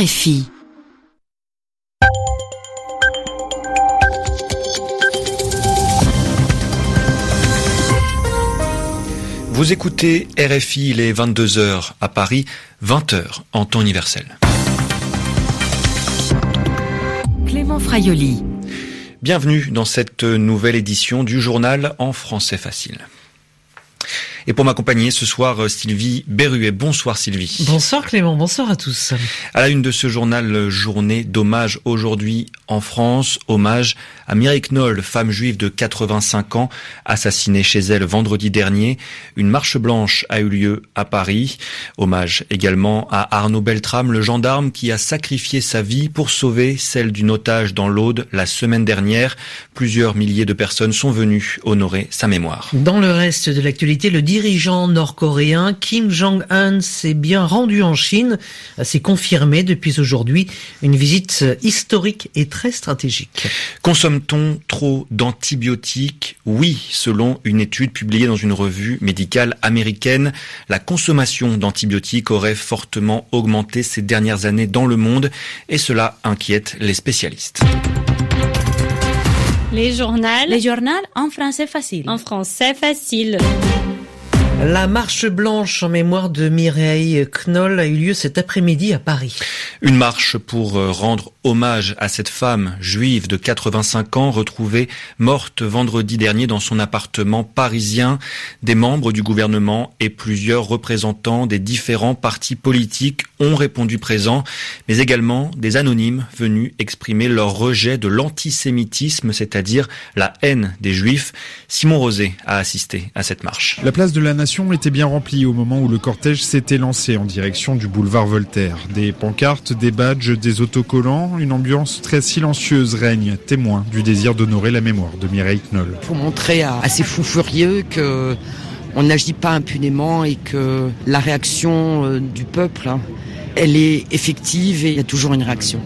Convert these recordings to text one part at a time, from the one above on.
RFI. Vous écoutez RFI, il est 22h à Paris, 20h en temps universel. Clément Fraioli. Bienvenue dans cette nouvelle édition du journal en français facile. Et pour m'accompagner ce soir, Sylvie Berruet. Bonsoir Sylvie. Bonsoir Clément, bonsoir à tous. À la une de ce journal, journée d'hommage aujourd'hui en France, hommage à Mireille Knoll, femme juive de 85 ans, assassinée chez elle vendredi dernier. Une marche blanche a eu lieu à Paris. Hommage également à Arnaud Beltrame, le gendarme qui a sacrifié sa vie pour sauver celle d'une otage dans l'Aude la semaine dernière. Plusieurs milliers de personnes sont venues honorer sa mémoire. Dans le reste de l'actualité, le dirigeant nord-coréen Kim Jong-un s'est bien rendu en Chine. C'est confirmé depuis aujourd'hui une visite historique et très stratégique. Consomme-t-on trop d'antibiotiques? Oui, selon une étude publiée dans une revue médicale américaine, la consommation d'antibiotiques aurait fortement augmenté ces dernières années dans le monde et cela inquiète les spécialistes. Les journaux. Les journaux en français facile. En français facile. La marche blanche en mémoire de Mireille Knoll a eu lieu cet après-midi à Paris. Une marche pour rendre hommage à cette femme juive de 85 ans retrouvée morte vendredi dernier dans son appartement parisien. Des membres du gouvernement et plusieurs représentants des différents partis politiques ont répondu présents, mais également des anonymes venus exprimer leur rejet de l'antisémitisme, c'est-à-dire la haine des juifs. Simon Rosé a assisté à cette marche. La place de la nation était bien remplie au moment où le cortège s'était lancé en direction du boulevard Voltaire. Des pancartes, des badges, des autocollants, une ambiance très silencieuse règne, témoin du désir d'honorer la mémoire de Mireille Knoll. Pour montrer à, ces fous furieux que on n'agit pas impunément et que la réaction du peuple, hein, elle est effective et il y a toujours une réaction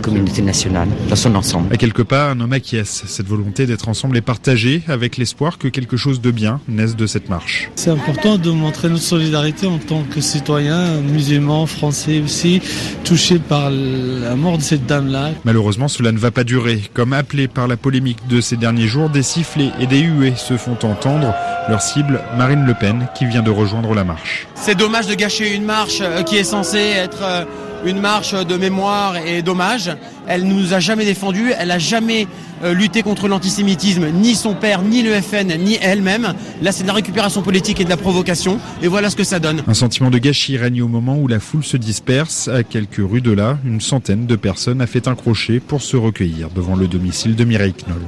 communauté nationale dans son ensemble. À quelque part, un homme acquiesce. Cette volonté d'être ensemble est partagée avec l'espoir que quelque chose de bien naisse de cette marche. C'est important de montrer notre solidarité en tant que citoyens musulmans, français aussi, touchés par la mort de cette dame-là. Malheureusement, cela ne va pas durer. Comme appelé par la polémique de ces derniers jours, des sifflets et des huées se font entendre. Leur cible, Marine Le Pen, qui vient de rejoindre la marche. C'est dommage de gâcher une marche qui est censée être une marche de mémoire et d'hommage. Elle nous a jamais défendu, elle a jamais lutté contre l'antisémitisme, ni son père, ni le FN, ni elle-même. Là, c'est de la récupération politique et de la provocation. Et voilà ce que ça donne. Un sentiment de gâchis règne au moment où la foule se disperse. À quelques rues de là, une centaine de personnes a fait un crochet pour se recueillir devant le domicile de Mireille Knoll.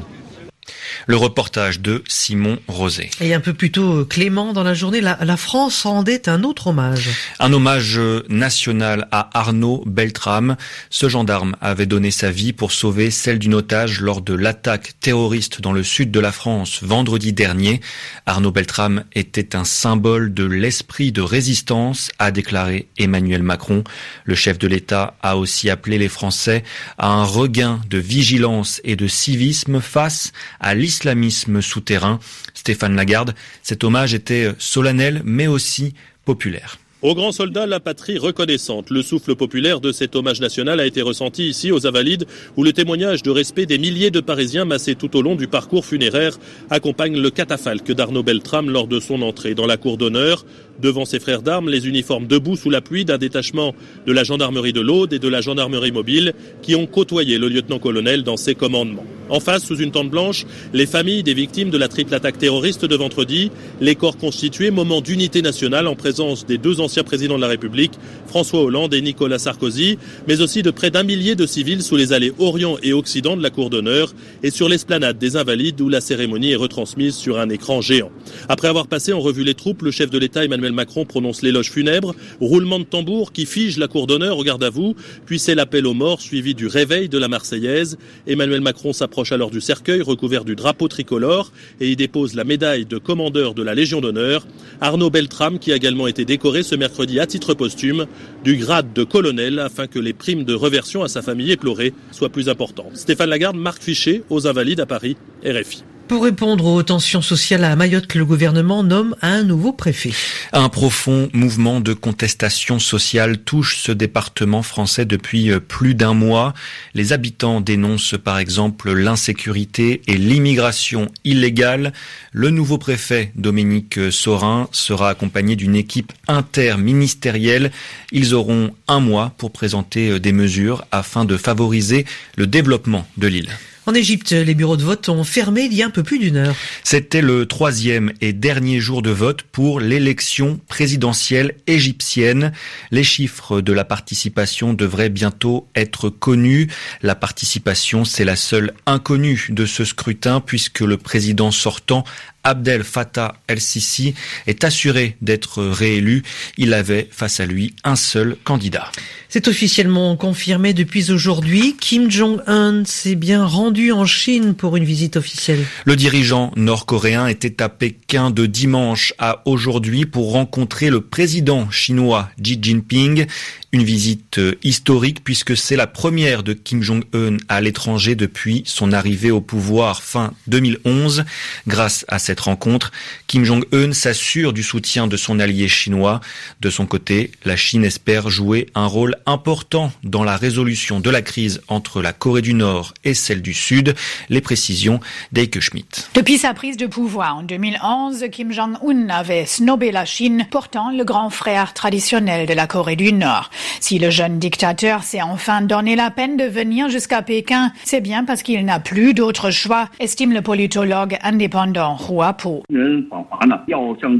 Le reportage de Simon Rosé. Et un peu plus tôt, Clément, dans la journée, la, la, France rendait un autre hommage. Un hommage national à Arnaud Beltrame. Ce gendarme avait donné sa vie pour sauver celle d'une otage lors de l'attaque terroriste dans le sud de la France vendredi dernier. Arnaud Beltrame était un symbole de l'esprit de résistance, a déclaré Emmanuel Macron. Le chef de l'État a aussi appelé les Français à un regain de vigilance et de civisme face à l'islamisme souterrain. Stéphane Lagarde, cet hommage était solennel mais aussi populaire. Aux grands soldats, la patrie reconnaissante. Le souffle populaire de cet hommage national a été ressenti ici aux Invalides, où le témoignage de respect des milliers de Parisiens massés tout au long du parcours funéraire accompagne le catafalque d'Arnaud Beltrame lors de son entrée dans la cour d'honneur. Devant ses frères d'armes, les uniformes debout sous la pluie d'un détachement de la gendarmerie de l'Aude et de la gendarmerie mobile qui ont côtoyé le lieutenant-colonel dans ses commandements. En face, sous une tente blanche, les familles des victimes de la triple attaque terroriste de vendredi, les corps constitués, moment d'unité nationale en présence des deux anciens présidents de la République, François Hollande et Nicolas Sarkozy, mais aussi de près d'un millier de civils sous les allées Orient et Occident de la Cour d'honneur et sur l'esplanade des Invalides où la cérémonie est retransmise sur un écran géant. Après avoir passé en revue les troupes, le chef de l'État Emmanuel Macron prononce l'éloge funèbre, roulement de tambour qui fige la Cour d'honneur au garde à vous, puis c'est l'appel aux morts suivi du réveil de la Marseillaise. Emmanuel Macron s'approche alors du cercueil recouvert du drapeau tricolore et y dépose la médaille de commandeur de la Légion d'honneur. Arnaud Beltrame, qui a également été décoré ce mercredi à titre posthume du grade de colonel afin que les primes de reversion à sa famille éplorée soient plus importantes. Stéphane Lagarde, Marc Fichet, aux Invalides à Paris, RFI. Pour répondre aux tensions sociales à Mayotte, le gouvernement nomme un nouveau préfet. Un profond mouvement de contestation sociale touche ce département français depuis euh, plus d'un mois. Les habitants dénoncent par exemple l'insécurité et l'immigration illégale. Le nouveau préfet, Dominique Sorin, sera accompagné d'une équipe interministérielle. Ils auront un mois pour présenter euh, des mesures afin de favoriser le développement de l'île. En Égypte, les bureaux de vote ont fermé il y a un peu plus d'une heure. C'était le troisième et dernier jour de vote pour l'élection présidentielle égyptienne. Les chiffres de la participation devraient bientôt être connus. La participation, c'est la seule inconnue de ce scrutin puisque le président sortant Abdel Fattah el-Sisi est assuré d'être réélu. Il avait face à lui un seul candidat. C'est officiellement confirmé depuis aujourd'hui. Kim Jong-un s'est bien rendu en Chine pour une visite officielle. Le dirigeant nord-coréen était à Pékin de dimanche à aujourd'hui pour rencontrer le président chinois Xi Jinping. Une visite euh, historique puisque c'est la première de Kim Jong-un à l'étranger depuis son arrivée au pouvoir fin 2011. Grâce à cette rencontre, Kim Jong-un s'assure du soutien de son allié chinois. De son côté, la Chine espère jouer un rôle important dans la résolution de la crise entre la Corée du Nord et celle du Sud. Les précisions d'Eike Schmidt. Depuis sa prise de pouvoir en 2011, Kim Jong-un avait snobé la Chine, pourtant le grand frère traditionnel de la Corée du Nord. Si le jeune dictateur s'est enfin donné la peine de venir jusqu'à Pékin, c'est bien parce qu'il n'a plus d'autre choix, estime le politologue indépendant Hua Po.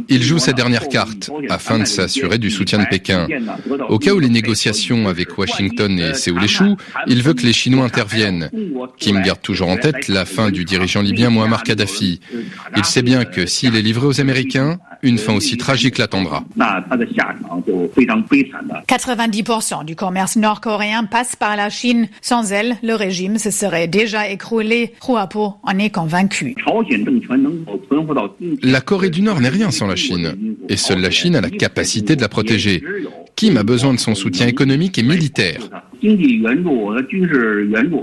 Il joue sa dernière carte afin de s'assurer du soutien de Pékin. Au cas où les négociations avec Washington et Séoul échouent, il veut que les Chinois interviennent. Kim garde toujours en tête la fin du dirigeant libyen Muammar Kadhafi. Il sait bien que s'il est livré aux Américains, une fin aussi tragique l'attendra. 90% du commerce nord-coréen passe par la Chine. Sans elle, le régime se serait déjà écroulé. Huapo en est convaincu. La Corée du Nord n'est rien sans la Chine. Et seule la Chine a la capacité de la protéger. Kim a besoin de son soutien économique et militaire.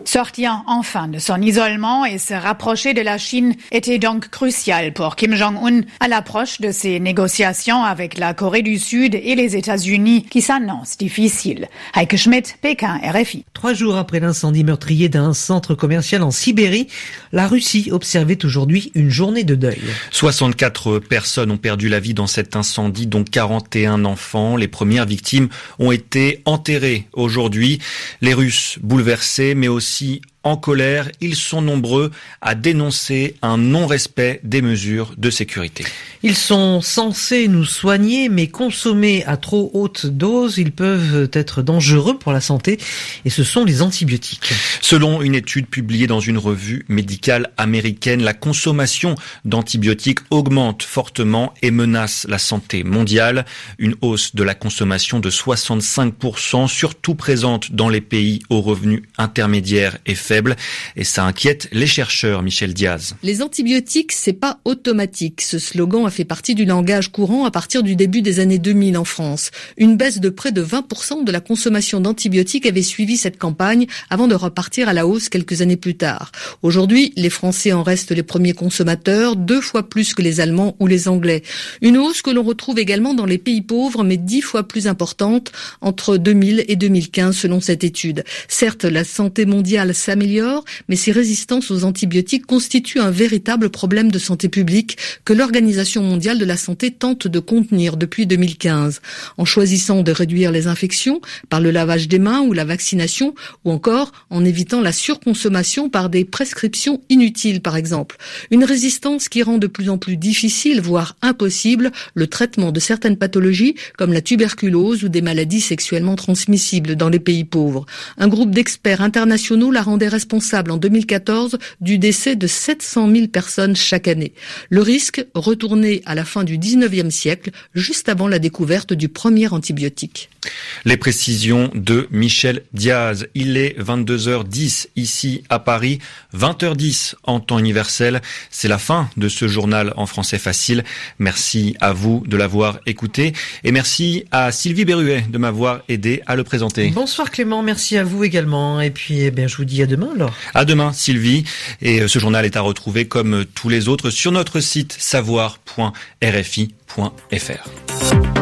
Sortir enfin de son isolement et se rapprocher de la Chine était donc crucial pour Kim Jong-un à l'approche de ses négociations avec la Corée du Sud et les États-Unis qui s'annoncent difficiles. Heike Schmidt, Pékin, RFI. Trois jours après l'incendie meurtrier d'un centre commercial en Sibérie, la Russie observait aujourd'hui une journée de deuil. 64 personnes ont perdu la vie dans cet incendie, dont 41 enfants. Les premières victimes ont été enterrées aujourd'hui. Les Russes bouleversés, mais aussi en colère, ils sont nombreux à dénoncer un non-respect des mesures de sécurité. Ils sont censés nous soigner, mais consommés à trop haute dose, ils peuvent être dangereux pour la santé, et ce sont les antibiotiques. Selon une étude publiée dans une revue médicale américaine, la consommation d'antibiotiques augmente fortement et menace la santé mondiale. Une hausse de la consommation de 65%, surtout présente dans les pays aux revenus intermédiaires et et ça inquiète les chercheurs, Michel Diaz. Les antibiotiques, c'est pas automatique. Ce slogan a fait partie du langage courant à partir du début des années 2000 en France. Une baisse de près de 20% de la consommation d'antibiotiques avait suivi cette campagne avant de repartir à la hausse quelques années plus tard. Aujourd'hui, les Français en restent les premiers consommateurs, deux fois plus que les Allemands ou les Anglais. Une hausse que l'on retrouve également dans les pays pauvres, mais dix fois plus importante entre 2000 et 2015 selon cette étude. Certes, la santé mondiale s'améliore améliore, mais ces résistances aux antibiotiques constituent un véritable problème de santé publique que l'Organisation mondiale de la santé tente de contenir depuis 2015, en choisissant de réduire les infections par le lavage des mains ou la vaccination, ou encore en évitant la surconsommation par des prescriptions inutiles, par exemple. Une résistance qui rend de plus en plus difficile, voire impossible, le traitement de certaines pathologies comme la tuberculose ou des maladies sexuellement transmissibles dans les pays pauvres. Un groupe d'experts internationaux la rendait responsable en 2014 du décès de 700 000 personnes chaque année. Le risque, retourné à la fin du 19e siècle, juste avant la découverte du premier antibiotique. Les précisions de Michel Diaz. Il est 22h10 ici à Paris, 20h10 en temps universel. C'est la fin de ce journal en français facile. Merci à vous de l'avoir écouté et merci à Sylvie Berruet de m'avoir aidé à le présenter. Bonsoir Clément. merci à vous également. Et puis, eh bien, je vous dis à À demain, Sylvie. Et ce journal est à retrouver comme tous les autres sur notre site savoir.rfi.fr.